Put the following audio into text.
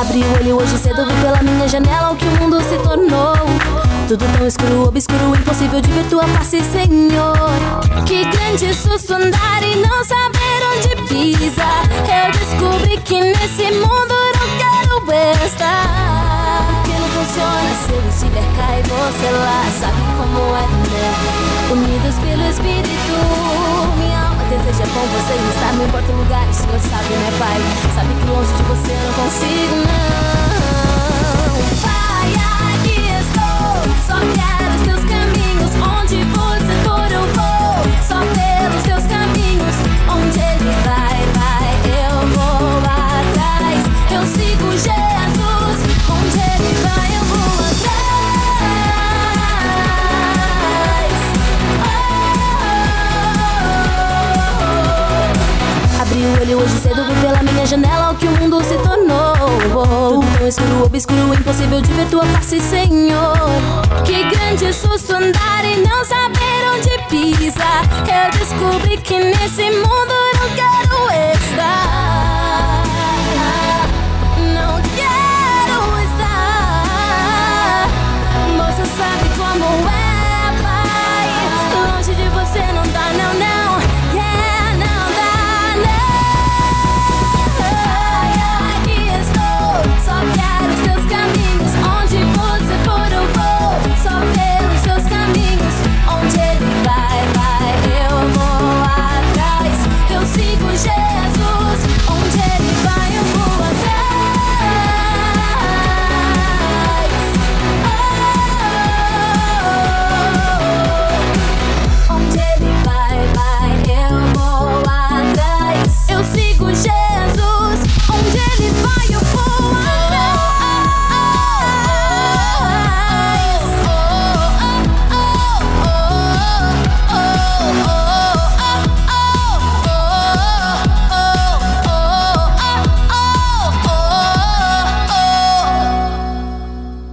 Abri o olho hoje cedo, vi pela minha janela o que o mundo se tornou. Tudo tão escuro, obscuro, impossível de ver tua face, Senhor. Que grande susto andar e não saber onde pisa. Eu descobri que nesse mundo não quero estar. Porque não funciona se eu estiver cá e você lá. Sabe como é, né? Unidos pelo Espírito. Minha alma deseja com você estar. Não importa o lugar, o Senhor hoje cedo, vi pela minha janela o que o mundo se tornou. Tudo tão escuro, obscuro, impossível de ver tua face, Senhor. Que grande susto andar e não saber onde pisa. Eu descobri que nesse mundo